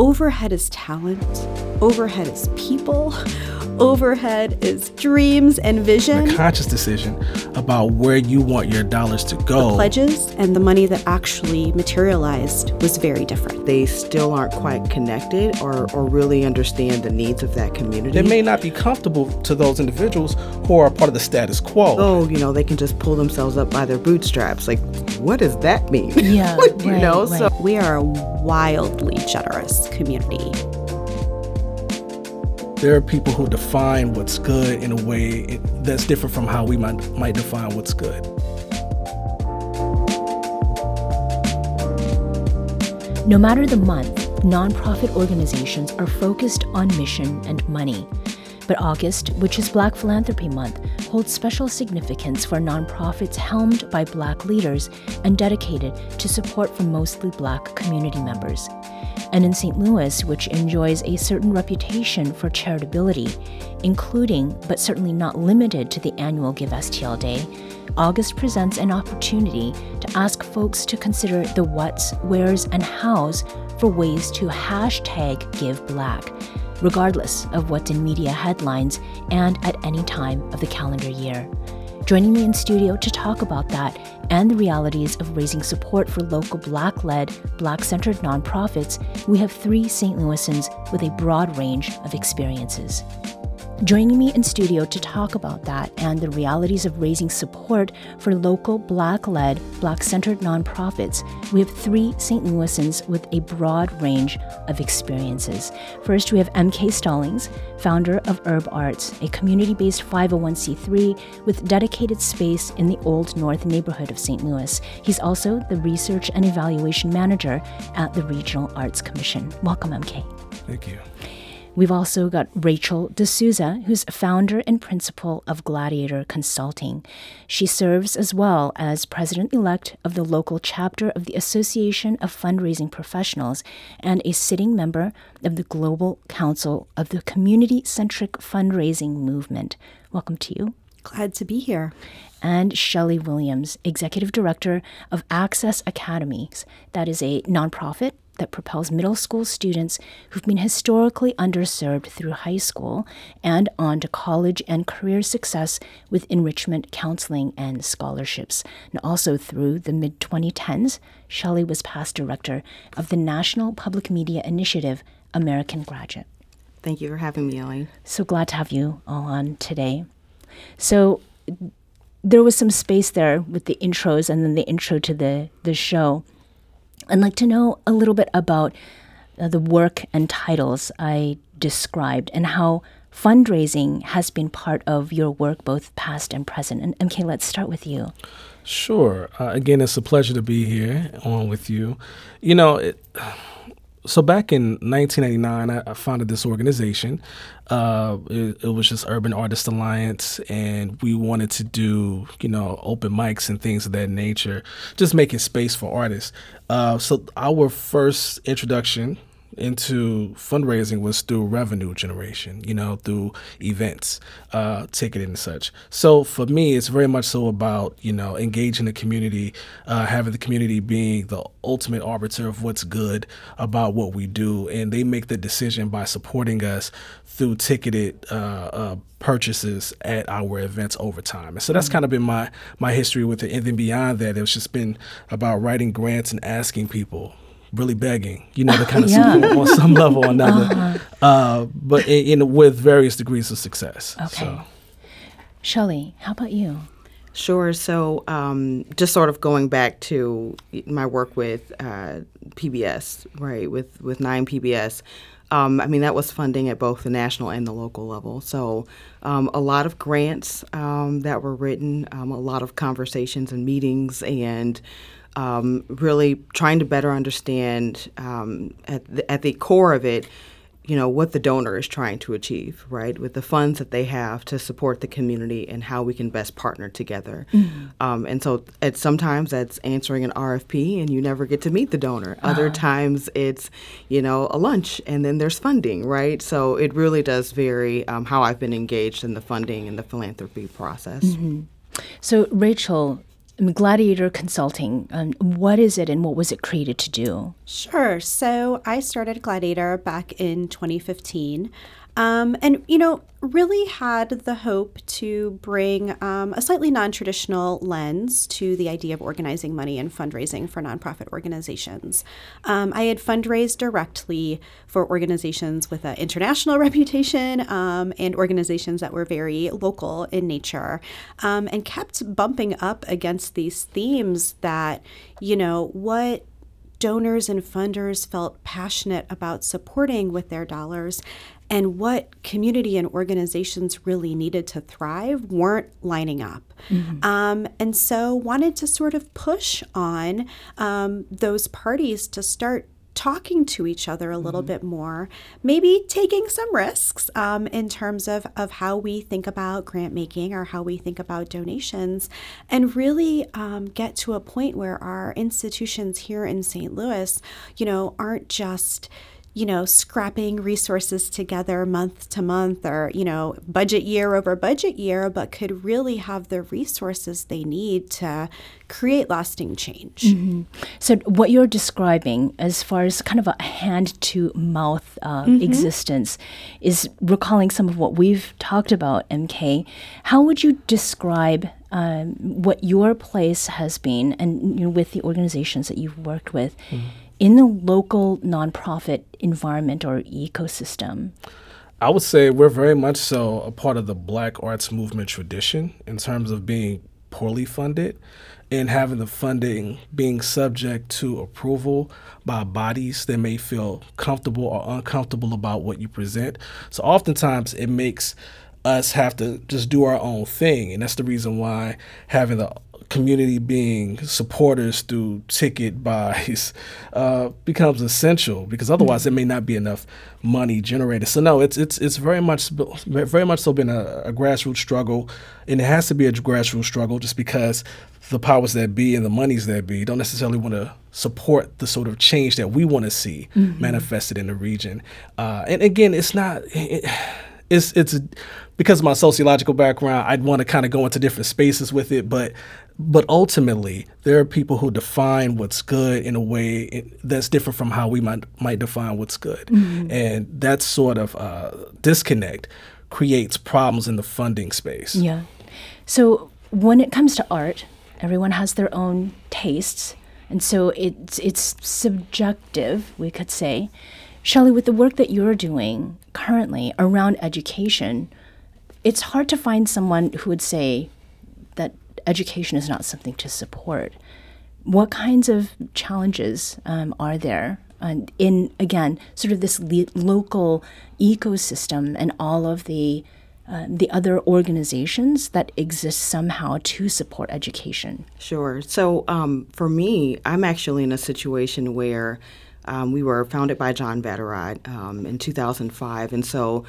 Overhead is talent, overhead is people. Overhead is dreams and vision. A conscious decision about where you want your dollars to go. The pledges and the money that actually materialized was very different. They still aren't quite connected or, or really understand the needs of that community. It may not be comfortable to those individuals who are part of the status quo. Oh, you know, they can just pull themselves up by their bootstraps. Like, what does that mean? Yeah. you right, know, right. so we are wildly generous community. There are people who define what's good in a way that's different from how we might, might define what's good. No matter the month, nonprofit organizations are focused on mission and money. But August, which is Black Philanthropy Month, holds special significance for nonprofits helmed by Black leaders and dedicated to support from mostly Black community members. And in St. Louis, which enjoys a certain reputation for charitability, including but certainly not limited to the annual Give STL Day, August presents an opportunity to ask folks to consider the what's, where's, and how's for ways to hashtag Give Black, regardless of what's in media headlines and at any time of the calendar year. Joining me in studio to talk about that and the realities of raising support for local Black led, Black centered nonprofits, we have three St. Louisans with a broad range of experiences. Joining me in studio to talk about that and the realities of raising support for local Black led, Black centered nonprofits, we have three St. Louisans with a broad range of experiences. First, we have MK Stallings, founder of UrbArts, a community based 501c3 with dedicated space in the Old North neighborhood of St. Louis. He's also the research and evaluation manager at the Regional Arts Commission. Welcome, MK. Thank you. We've also got Rachel D'Souza, who's founder and principal of Gladiator Consulting. She serves as well as president elect of the local chapter of the Association of Fundraising Professionals and a sitting member of the Global Council of the Community Centric Fundraising Movement. Welcome to you. Glad to be here. And Shelly Williams, executive director of Access Academies. That is a nonprofit that propels middle school students who've been historically underserved through high school and on to college and career success with enrichment counseling and scholarships. And also through the mid 2010s, Shelly was past director of the National Public Media Initiative American Graduate. Thank you for having me, Elaine. So glad to have you all on today. So there was some space there with the intros and then the intro to the, the show. I'd like to know a little bit about uh, the work and titles I described and how fundraising has been part of your work, both past and present. And MK, let's start with you. Sure. Uh, again, it's a pleasure to be here on with you. You know, it, so back in 1989, I, I founded this organization. Uh, it, it, was just Urban Artist Alliance, and we wanted to do, you know, open mics and things of that nature, just making space for artists. Uh, so our first introduction into fundraising was through revenue generation, you know, through events, uh, ticketing and such. So for me, it's very much so about, you know, engaging the community, uh, having the community being the ultimate arbiter of what's good about what we do. And they make the decision by supporting us through ticketed uh, uh purchases at our events over time. And so that's kind of been my, my history with it. And then beyond that, it's just been about writing grants and asking people really begging, you know, to kind of yeah. support on some level or another, uh-huh. uh, but in, in, with various degrees of success. Okay. So. Shelly, how about you? Sure. So, um, just sort of going back to my work with uh, PBS, right, with, with 9 PBS. Um, I mean, that was funding at both the national and the local level. So, um, a lot of grants um, that were written, um, a lot of conversations and meetings, and um, really trying to better understand um, at, the, at the core of it you know what the donor is trying to achieve right with the funds that they have to support the community and how we can best partner together mm-hmm. um, and so at sometimes that's answering an rfp and you never get to meet the donor other uh-huh. times it's you know a lunch and then there's funding right so it really does vary um, how i've been engaged in the funding and the philanthropy process mm-hmm. so rachel Gladiator Consulting, um, what is it and what was it created to do? Sure. So I started Gladiator back in 2015. Um, and, you know, really had the hope to bring um, a slightly non traditional lens to the idea of organizing money and fundraising for nonprofit organizations. Um, I had fundraised directly for organizations with an international reputation um, and organizations that were very local in nature um, and kept bumping up against these themes that, you know, what donors and funders felt passionate about supporting with their dollars and what community and organizations really needed to thrive weren't lining up. Mm-hmm. Um, and so wanted to sort of push on um, those parties to start talking to each other a little mm-hmm. bit more, maybe taking some risks um, in terms of, of how we think about grant making or how we think about donations, and really um, get to a point where our institutions here in St. Louis, you know, aren't just you know, scrapping resources together month to month or, you know, budget year over budget year, but could really have the resources they need to create lasting change. Mm-hmm. So, what you're describing as far as kind of a hand to mouth uh, mm-hmm. existence is recalling some of what we've talked about, MK. How would you describe um, what your place has been and you know, with the organizations that you've worked with? Mm-hmm in the local nonprofit environment or ecosystem? I would say we're very much so a part of the black arts movement tradition in terms of being poorly funded and having the funding being subject to approval by bodies that may feel comfortable or uncomfortable about what you present. So oftentimes it makes us have to just do our own thing. And that's the reason why having the community being supporters through ticket buys uh, becomes essential because otherwise there may not be enough money generated. So no, it's it's it's very much very much so been a, a grassroots struggle, and it has to be a grassroots struggle just because the powers that be and the monies that be don't necessarily want to support the sort of change that we want to see mm-hmm. manifested in the region. Uh, and again, it's not. It, it's it's because of my sociological background, I'd want to kind of go into different spaces with it, but but ultimately, there are people who define what's good in a way that's different from how we might might define what's good, mm-hmm. and that sort of uh, disconnect creates problems in the funding space. Yeah. So when it comes to art, everyone has their own tastes, and so it's it's subjective, we could say. Shelly, with the work that you're doing currently around education, it's hard to find someone who would say that education is not something to support. What kinds of challenges um, are there in, again, sort of this le- local ecosystem and all of the uh, the other organizations that exist somehow to support education? Sure. So um, for me, I'm actually in a situation where um, we were founded by John Vatterott um, in 2005, and so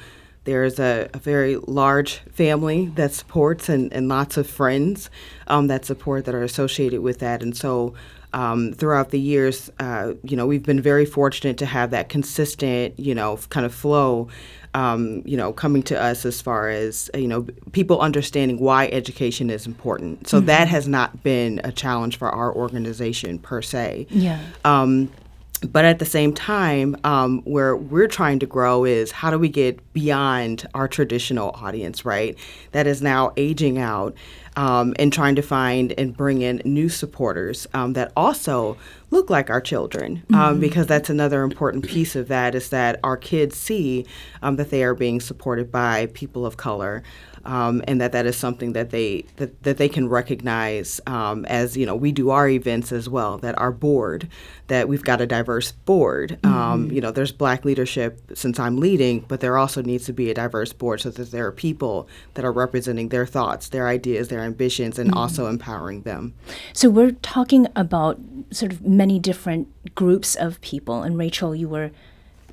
there's a, a, very large family that supports and, and lots of friends um, that support that are associated with that. And so um, throughout the years, uh, you know, we've been very fortunate to have that consistent, you know, kind of flow, um, you know, coming to us as far as, you know, people understanding why education is important. So mm-hmm. that has not been a challenge for our organization per se. Yeah. Um, but at the same time, um, where we're trying to grow is how do we get beyond our traditional audience, right? That is now aging out um, and trying to find and bring in new supporters um, that also look like our children, um, mm-hmm. because that's another important piece of that is that our kids see um, that they are being supported by people of color um, and that that is something that they that, that they can recognize um, as you know we do our events as well that our board that we've got a diverse board um, mm-hmm. you know there's black leadership since i'm leading but there also needs to be a diverse board so that there are people that are representing their thoughts their ideas their ambitions and mm-hmm. also empowering them so we're talking about sort of many different groups of people and rachel you were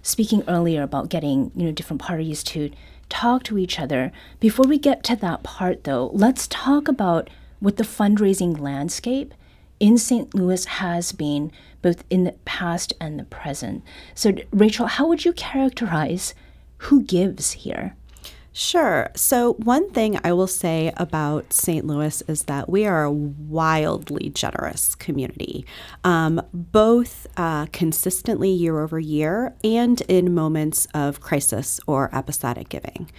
speaking earlier about getting you know different parties to talk to each other. Before we get to that part, though, let's talk about what the fundraising landscape in St. Louis has been both in the past and the present. So, Rachel, how would you characterize who gives here? Sure. So, one thing I will say about St. Louis is that we are a wildly generous community, um, both uh, consistently year over year and in moments of crisis or episodic giving.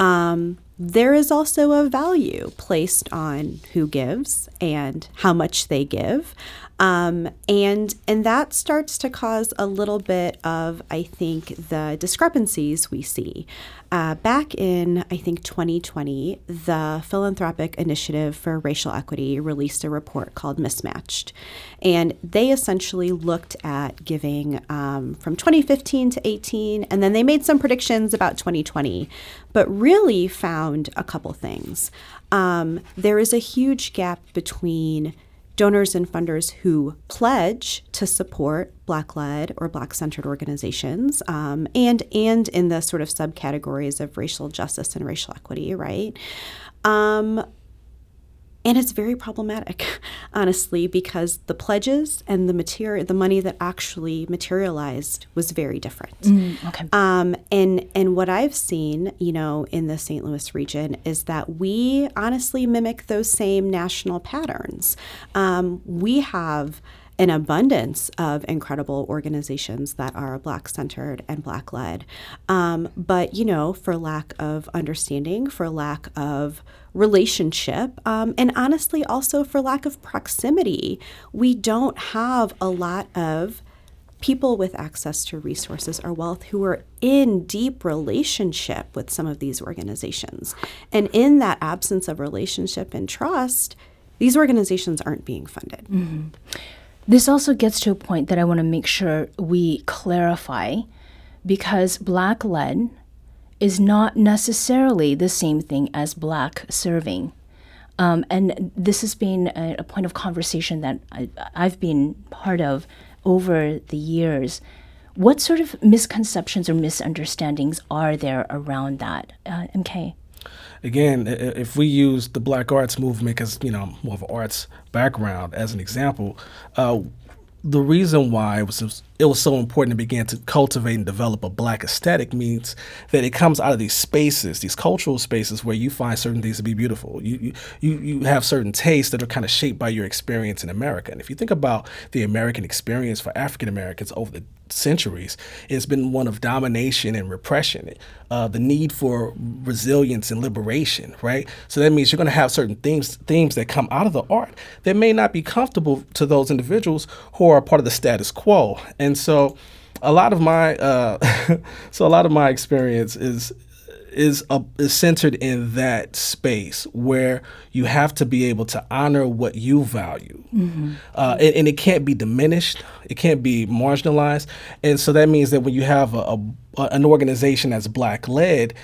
Um, there is also a value placed on who gives and how much they give. Um, and and that starts to cause a little bit of, I think, the discrepancies we see. Uh, back in, I think, 2020, the Philanthropic Initiative for Racial Equity released a report called Mismatched. And they essentially looked at giving um, from 2015 to 18, and then they made some predictions about 2020, but really found a couple things. Um, there is a huge gap between donors and funders who pledge to support Black-led or Black-centered organizations, um, and and in the sort of subcategories of racial justice and racial equity, right? Um, and it's very problematic, honestly, because the pledges and the material, the money that actually materialized was very different. Mm, okay. Um, and and what I've seen, you know, in the St. Louis region is that we honestly mimic those same national patterns. Um, we have an abundance of incredible organizations that are Black centered and Black led. Um, but, you know, for lack of understanding, for lack of relationship, um, and honestly also for lack of proximity, we don't have a lot of people with access to resources or wealth who are in deep relationship with some of these organizations. And in that absence of relationship and trust, these organizations aren't being funded. Mm-hmm. This also gets to a point that I want to make sure we clarify because black led is not necessarily the same thing as black serving. Um, and this has been a, a, point of conversation that I, I've been part of over the years. What sort of misconceptions or misunderstandings are there around that, uh, MK? Again, if we use the black arts movement as you know more of an arts background as an example, uh, the reason why it was it was so important to begin to cultivate and develop a black aesthetic means that it comes out of these spaces, these cultural spaces where you find certain things to be beautiful. You you you have certain tastes that are kind of shaped by your experience in America. And if you think about the American experience for African Americans over the centuries, it's been one of domination and repression, uh, the need for resilience and liberation, right? So that means you're going to have certain themes themes that come out of the art that may not be comfortable to those individuals who are part of the status quo. And so, a lot of my uh, so a lot of my experience is is a, is centered in that space where you have to be able to honor what you value, mm-hmm. uh, and, and, it can't be diminished. It can't be marginalized, and so that means that when you have a, a an organization that's black led,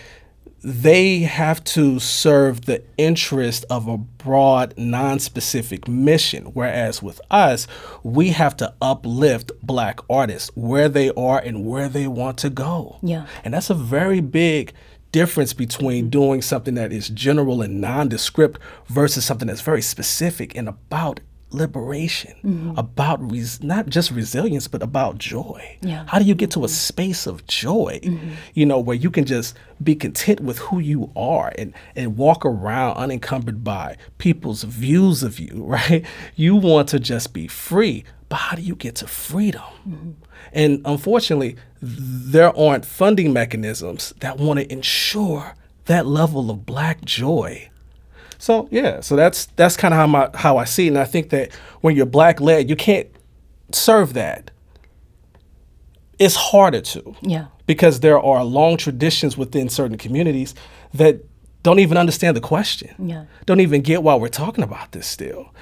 they have to serve the interest of a broad, non-specific mission. Whereas with us, we have to uplift black artists where they are and where they want to go. Yeah. And that's a very big difference between mm-hmm. doing something that is general and nondescript versus something that's very specific and about liberation, mm-hmm. about res- not just resilience, but about joy. Yeah. How do you get to a space of joy, mm-hmm. you know, where you can just be content with who you are and, and walk around unencumbered by people's views of you, right? You want to just be free, but how do you get to freedom? Mm-hmm. And unfortunately, there aren't funding mechanisms that want to ensure that level of black joy. So yeah, so that's that's kind of how my how I see it, and I think that when you're black led, you can't serve that. It's harder to, yeah, because there are long traditions within certain communities that don't even understand the question. Yeah. Don't even get why we're talking about this still.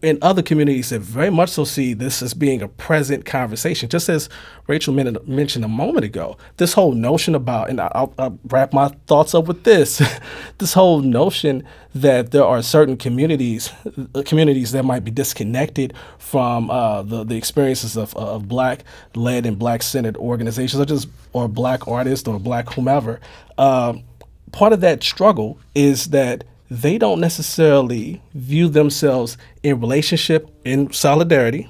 In other communities that very much so see this as being a present conversation, just as Rachel mentioned a moment ago. This whole notion about, and I'll, I'll wrap my thoughts up with this, this whole notion that there are certain communities, uh, communities that might be disconnected from uh, the the experiences of, of black led and black centered organizations, or just or black artists or black whomever. Um, part of that struggle is that they don't necessarily view themselves in relationship in solidarity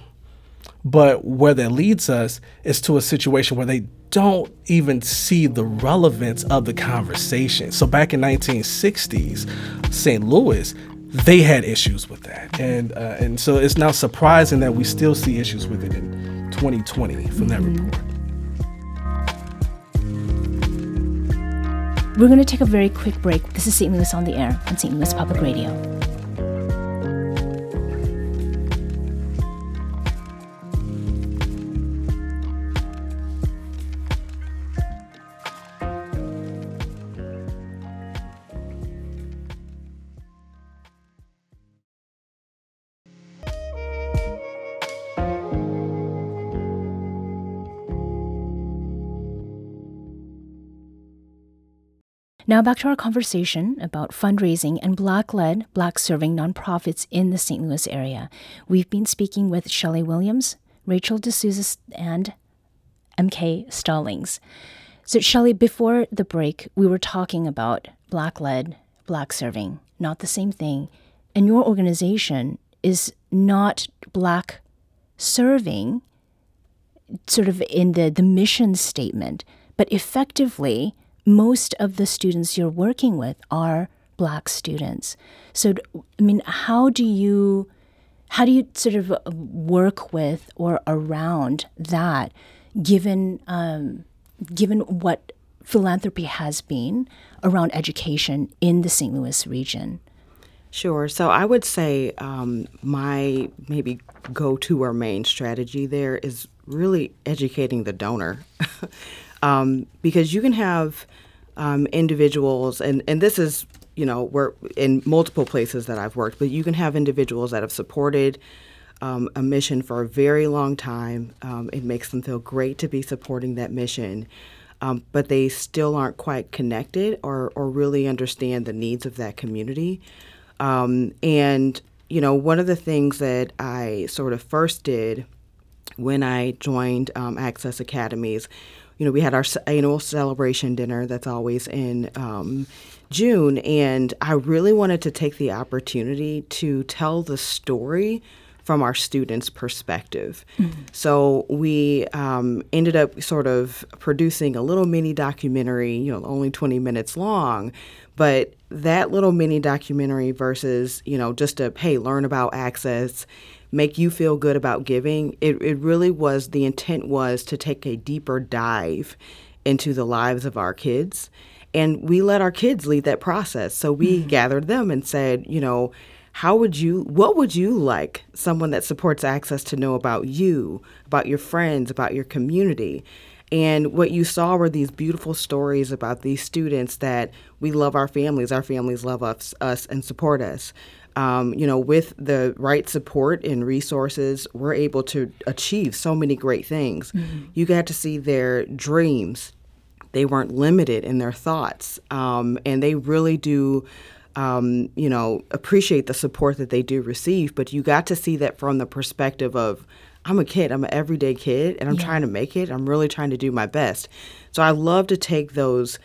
but where that leads us is to a situation where they don't even see the relevance of the conversation. So back in 1960s st louis they had issues with that. And uh, and so it's now surprising that we still see issues with it in 2020 from that report We're going to take a very quick break. This is St. Louis on the Air on St. Louis Public Radio. Now, back to our conversation about fundraising and Black led, Black serving nonprofits in the St. Louis area. We've been speaking with Shelly Williams, Rachel D'Souza, and MK Stallings. So, Shelly, before the break, we were talking about Black led, Black serving, not the same thing. And your organization is not Black serving, sort of in the, the mission statement, but effectively, most of the students you're working with are black students. So, I mean, how do you how do you sort of uh, work with or around that, given um, given what philanthropy has been around education in the St. Louis region? Sure. So I would say um, my maybe go to or main strategy there is really educating the donor. um, because you can have um, individuals, and, and this is, you know, we're in multiple places that I've worked, but you can have individuals that have supported um, a mission for a very long time. Um, it makes them feel great to be supporting that mission, um, but they still aren't quite connected or, or really understand the needs of that community. Um, and, you know, one of the things that I sort of first did when I joined Access Academies you know, we had our annual celebration dinner that's always in um, June, and I really wanted to take the opportunity to tell the story from our students' perspective. Mm-hmm. So we um, ended up sort of producing a little mini documentary, you know, only 20 minutes long, but that little mini documentary versus, you know, just a, hey, learn about access make you feel good about giving. It, it really was the intent was to take a deeper dive into the lives of our kids. And we let our kids lead that process. So we mm-hmm. gathered them and said, you know, how would you what would you like someone that supports access to know about you, about your friends, about your community? And what you saw were these beautiful stories about these students that we love our families, our families love us, us and support us um, you know, with the right support and resources, we're able to achieve so many great things. Mm-hmm. You got to see their dreams. They weren't limited in their thoughts. Um, and they really do, um, you know, appreciate the support that they do receive. But you got to see that from the perspective of, I'm a kid, I'm an everyday kid, and I'm yeah. trying to make it. I'm really trying to do my best. So I love to take those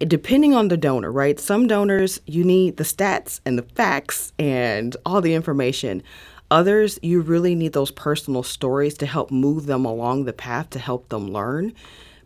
depending on the donor, right? Some donors, you need the stats and the facts and all the information. Others, you really need those personal stories to help move them along the path to help them learn.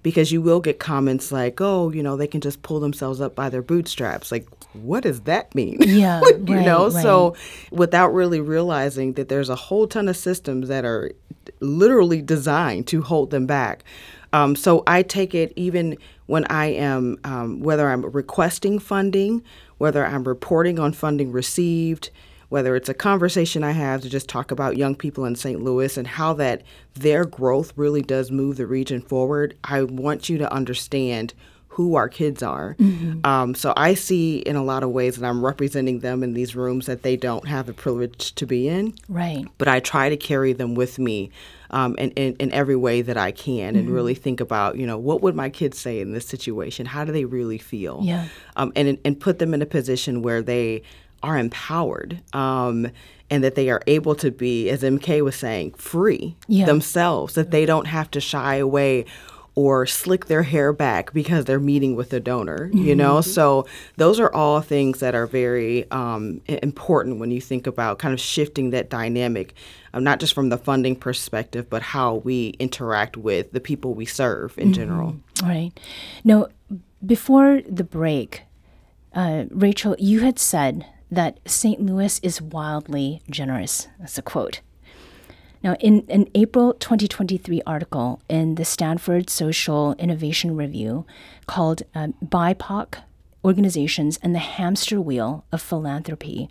Because you will get comments like, oh, you know, they can just pull themselves up by their bootstraps. Like, what does that mean? Yeah. you right, know, right. so without really realizing that there's a whole ton of systems that are literally designed to hold them back. Um, so I take it even when I am, um, whether I'm requesting funding, whether I'm reporting on funding received, whether it's a conversation I have to just talk about young people in St. Louis and how that their growth really does move the region forward, I want you to understand who our kids are. Mm-hmm. Um, so I see in a lot of ways that I'm representing them in these rooms that they don't have the privilege to be in. Right. But I try to carry them with me um, in, in, in every way that I can and really think about, you know, what would my kids say in this situation? How do they really feel? Yeah. Um, and, and put them in a position where they are empowered um, and that they are able to be, as MK was saying, free Yeah. themselves, that they don't have to shy away or slick their hair back because they're meeting with a donor, you know? So those are all things that are very um, important when you think about kind of shifting that dynamic, um, not just from the funding perspective, but how we interact with the people we serve in general. Right. Now, before the break, uh, Rachel, you had said that St. Louis is wildly generous. That's a quote. Now, in an April 2023 article in the Stanford Social Innovation Review called um, BIPOC Organizations and the Hamster Wheel of Philanthropy,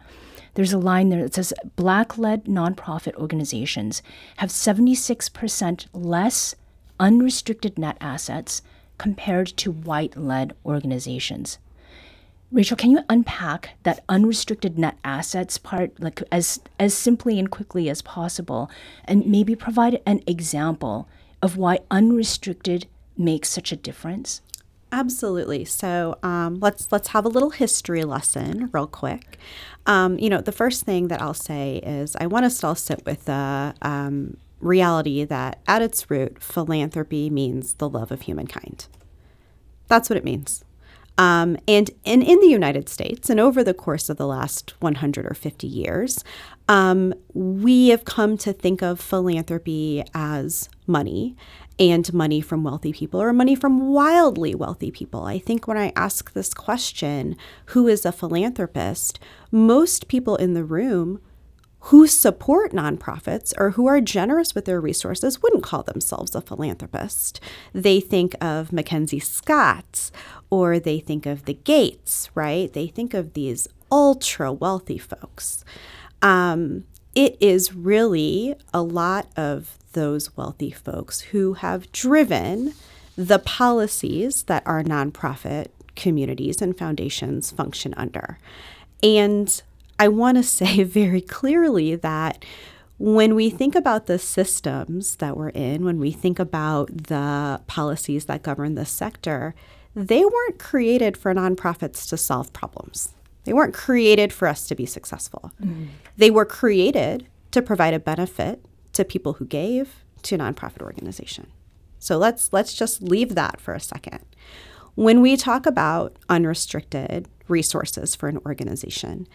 there's a line there that says Black led nonprofit organizations have 76% less unrestricted net assets compared to white led organizations. Rachel, can you unpack that unrestricted net assets part like as as simply and quickly as possible and maybe provide an example of why unrestricted makes such a difference? Absolutely. So um, let's let's have a little history lesson real quick. Um, you know, the first thing that I'll say is I want us to all sit with the um, reality that at its root, philanthropy means the love of humankind. That's what it means. Um, and, and in the United States, and over the course of the last 100 or 50 years, um, we have come to think of philanthropy as money and money from wealthy people or money from wildly wealthy people. I think when I ask this question, who is a philanthropist, most people in the room who support nonprofits or who are generous with their resources wouldn't call themselves a philanthropist. They think of Mackenzie Scott or they think of the Gates, right? They think of these ultra wealthy folks. Um, it is really a lot of those wealthy folks who have driven the policies that our nonprofit communities and foundations function under. And I want to say very clearly that when we think about the systems that we're in, when we think about the policies that govern the sector, they weren't created for nonprofits to solve problems. They weren't created for us to be successful. Mm-hmm. They were created to provide a benefit to people who gave to a nonprofit organization. So let's let's just leave that for a second. When we talk about unrestricted resources for an organization,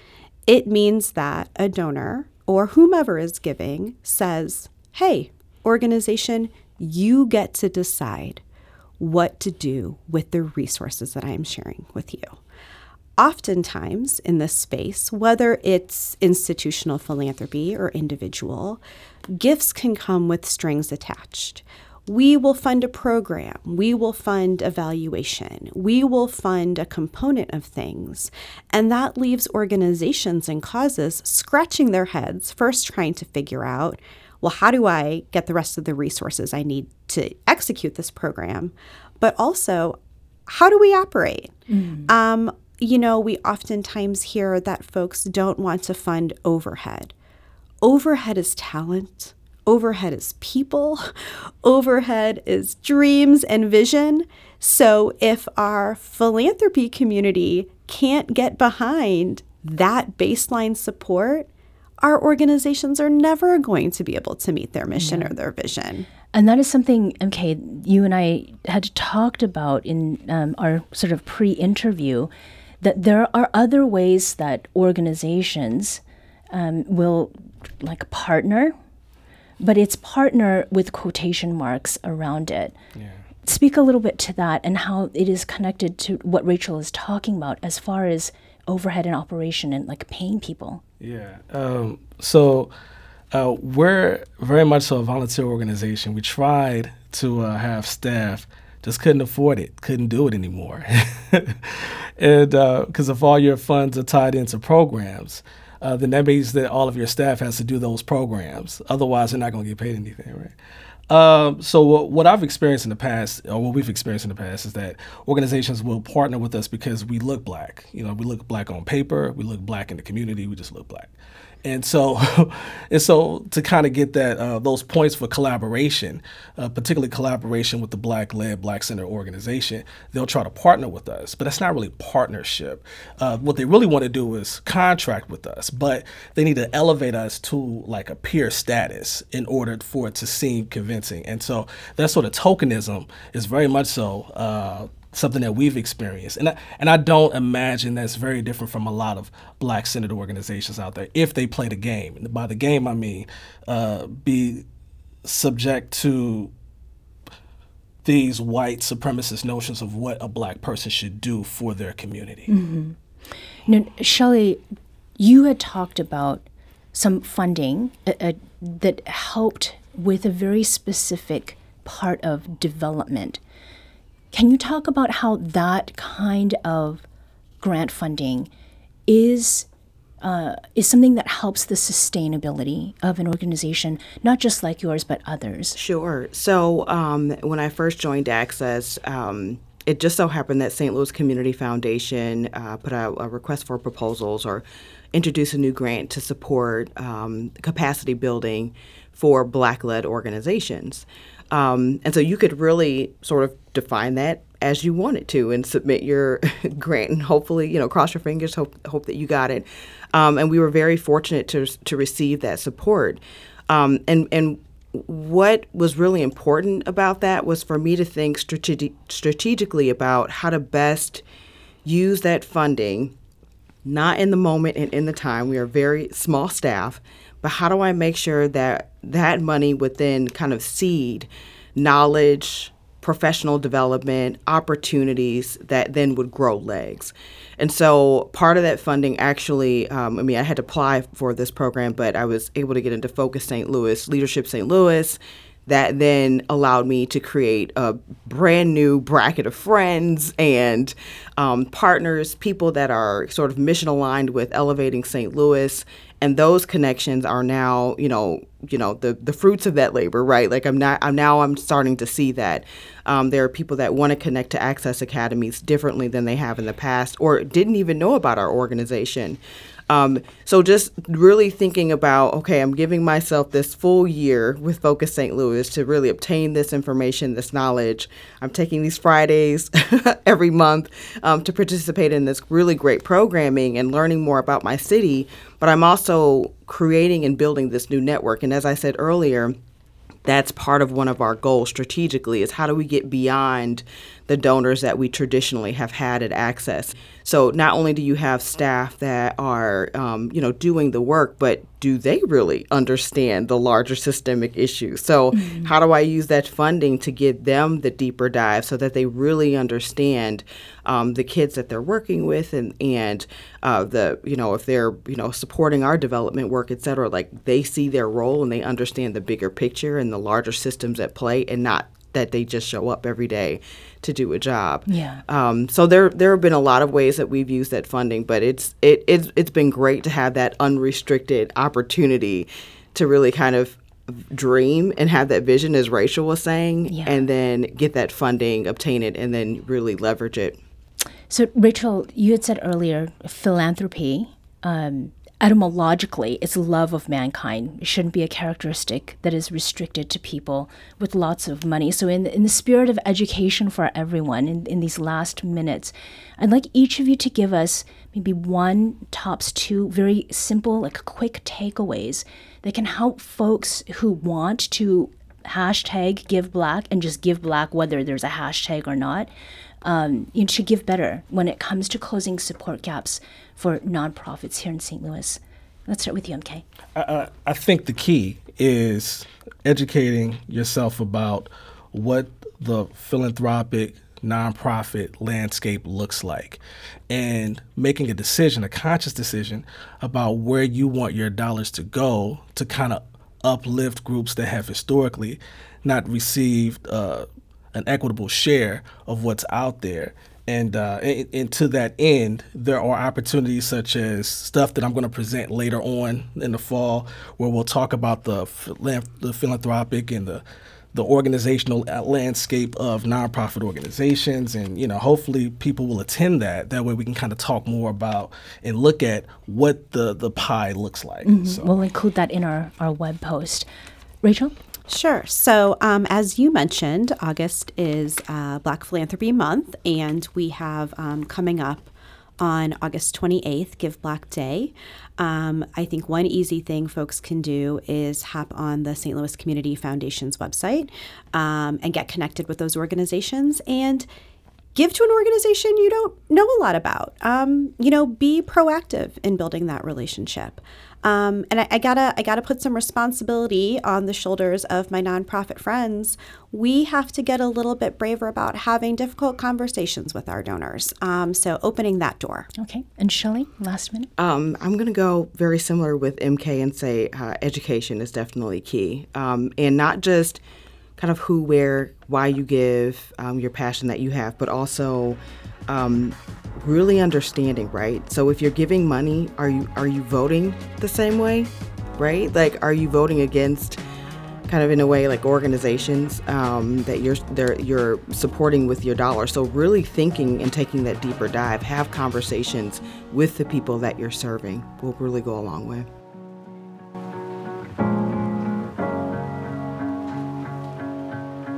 it means that a donor or whomever is giving says, "Hey, organization, you get to decide what to do with the resources that I am sharing with you." Oftentimes in this space, whether it's institutional philanthropy or individual, gifts can come with strings attached. We will fund a program. We will fund evaluation. We will fund a component of things. And that leaves organizations and causes scratching their heads, first trying to figure out well, how do I get the rest of the resources I need to execute this program? But also, how do we operate? Um, you know, we oftentimes hear that folks don't want to fund overhead. Overhead is talent, overhead is people, overhead is dreams and vision. So if our philanthropy community can't get behind that baseline support, our organizations are never going to be able to meet their mission or their vision. And that is something, MK, you and I had talked about in um, our sort of pre interview that there are other ways that organizations um, will like partner, but it's partner with quotation marks around it. Speak a little bit to that and how it is connected to what Rachel is talking about as far as overhead and operation and like paying people. Yeah. Um, so uh, we're very much so a volunteer organization. We tried to uh, have staff, just couldn't afford it, couldn't do it anymore. and because if all your funds are tied into programs, uh, then that means that all of your staff has to do those programs. Otherwise, they're not going to get paid anything, right? Um, so what, what I've experienced in the past, or what we've experienced in the past, is that organizations will partner with us because we look black. You know, we look black on paper, we look black in the community, we just look black. And so, and so to kind of get that uh, those points for collaboration, uh, particularly collaboration with the Black-led, Black-centered organization, they'll try to partner with us. But that's not really partnership. Uh, what they really want to do is contract with us, but they need to elevate us to like a peer status in order for it to seem convincing. And so that sort of tokenism is very much so uh, something that we've experienced. And I, and I don't imagine that's very different from a lot of black centered organizations out there if they play the game. And by the game, I mean uh, be subject to these white supremacist notions of what a black person should do for their community. Mm-hmm. Now, Shelly, you had talked about some funding uh, uh, that helped with a very specific part of development. Can you talk about how that kind of grant funding is uh, is something that helps the sustainability of an organization, not just like yours, but others? Sure. So um, when I first joined Access, um, it just so happened that St. Louis Community Foundation uh, put out a request for proposals or introduced a new grant to support um, capacity building for Black led organizations. Um, and so you could really sort of define that as you wanted to and submit your grant and hopefully, you know, cross your fingers, hope, hope that you got it. Um, and we were very fortunate to, to receive that support. Um, and, and what was really important about that was for me to think strategi- strategically about how to best use that funding, not in the moment and in the time. We are very small staff, but how do I make sure that that money would then kind of seed knowledge, professional development, opportunities that then would grow legs. And so part of that funding actually, um, I mean, I had to apply for this program, but I was able to get into Focus St. Louis, Leadership St. Louis. That then allowed me to create a brand new bracket of friends and um, partners, people that are sort of mission aligned with elevating St. Louis and those connections are now you know you know the the fruits of that labor right? Like i'm not i'm now i'm starting to see that um, there are people that want to connect to access academies differently than they have in the past or didn't even know about our organization um, so just really thinking about, okay, I'm giving myself this full year with Focus St. Louis to really obtain this information, this knowledge. I'm taking these Fridays every month um, to participate in this really great programming and learning more about my city. But I'm also creating and building this new network. And as I said earlier, that's part of one of our goals strategically is how do we get beyond the donors that we traditionally have had at access so not only do you have staff that are um, you know doing the work but do they really understand the larger systemic issues so mm-hmm. how do i use that funding to give them the deeper dive so that they really understand um, the kids that they're working with and and uh, the you know if they're you know supporting our development work et cetera like they see their role and they understand the bigger picture and the larger systems at play and not that they just show up every day to do a job. Yeah. Um, so there there have been a lot of ways that we've used that funding, but it's it it's, it's been great to have that unrestricted opportunity to really kind of dream and have that vision as Rachel was saying yeah. and then get that funding, obtain it and then really leverage it. So Rachel, you had said earlier philanthropy um, etymologically, it's love of mankind. It shouldn't be a characteristic that is restricted to people with lots of money. So, in, in the spirit of education for everyone, in, in these last minutes, I'd like each of you to give us maybe one, tops two, very simple, like quick takeaways that can help folks who want to hashtag give black and just give black whether there's a hashtag or not um, you should give better when it comes to closing support gaps for nonprofits here in St. Louis. Let's start with you, MK. I, I think the key is educating yourself about what the philanthropic nonprofit landscape looks like and making a decision, a conscious decision about where you want your dollars to go to kind of uplift groups that have historically not received uh, an equitable share of what's out there. And, uh, and, and, to that end, there are opportunities such as stuff that I'm going to present later on in the fall, where we'll talk about the the philanthropic and the the organizational uh, landscape of nonprofit organizations, and you know, hopefully people will attend that. That way, we can kind of talk more about and look at what the the pie looks like. Mm-hmm. So. We'll include that in our our web post. Rachel. Sure. So, um, as you mentioned, August is uh, Black Philanthropy Month, and we have um, coming up on August 28th, Give Black Day. Um, I think one easy thing folks can do is hop on the St. Louis Community Foundation's website um, and get connected with those organizations and give to an organization you don't know a lot about. Um, you know, be proactive in building that relationship. Um, and I, I, gotta I gotta put some responsibility on the shoulders of my nonprofit friends. We have to get a little bit braver about having difficult conversations with our donors. Um, so opening that door. Okay. And Shelly, last minute. Um, I'm gonna go very similar with MK and say uh, education is definitely key, um, and not just kind of who, where, why you give, um, your passion that you have, but also um, really understanding, right? So if you're giving money, are you are you voting the same way, right? Like, are you voting against? kind of in a way like organizations um, that you're you're supporting with your dollar. So really thinking and taking that deeper dive, have conversations with the people that you're serving will really go a long way.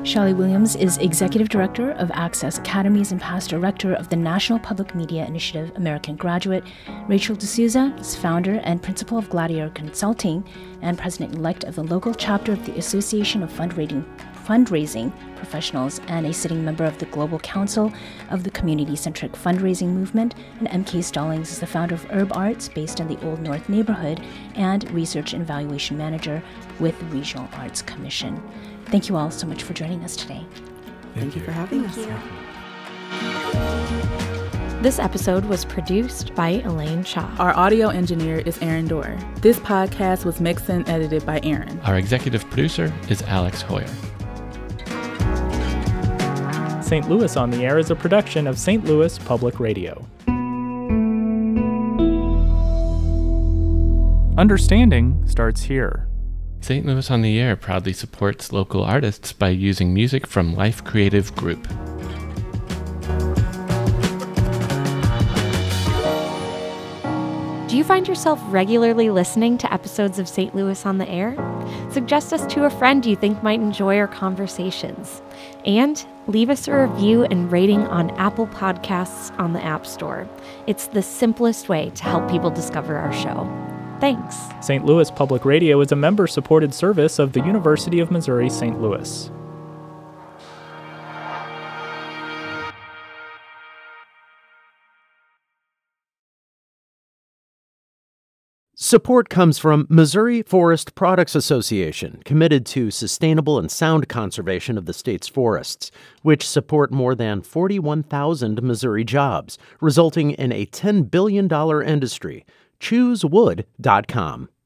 Shelly Williams is Executive Director of Access Academies and past Director of the National Public Media Initiative American Graduate. Rachel D'Souza is founder and principal of Gladiator Consulting and president elect of the local chapter of the Association of Fundraising, Fundraising Professionals and a sitting member of the Global Council of the Community Centric Fundraising Movement. And MK Stallings is the founder of UrbArts, based in the Old North neighborhood, and research and evaluation manager with the Regional Arts Commission. Thank you all so much for joining us today. Thank, Thank you. you for having Thank us. You. This episode was produced by Elaine Cha. Our audio engineer is Aaron Dorr. This podcast was mixed and edited by Aaron. Our executive producer is Alex Heuer. St. Louis on the Air is a production of St. Louis Public Radio. Understanding starts here. St. Louis on the Air proudly supports local artists by using music from Life Creative Group. Do you find yourself regularly listening to episodes of St. Louis on the Air? Suggest us to a friend you think might enjoy our conversations. And leave us a review and rating on Apple Podcasts on the App Store. It's the simplest way to help people discover our show. Thanks. St. Louis Public Radio is a member supported service of the University of Missouri St. Louis. Support comes from Missouri Forest Products Association, committed to sustainable and sound conservation of the state's forests, which support more than 41,000 Missouri jobs, resulting in a $10 billion industry. ChooseWood.com.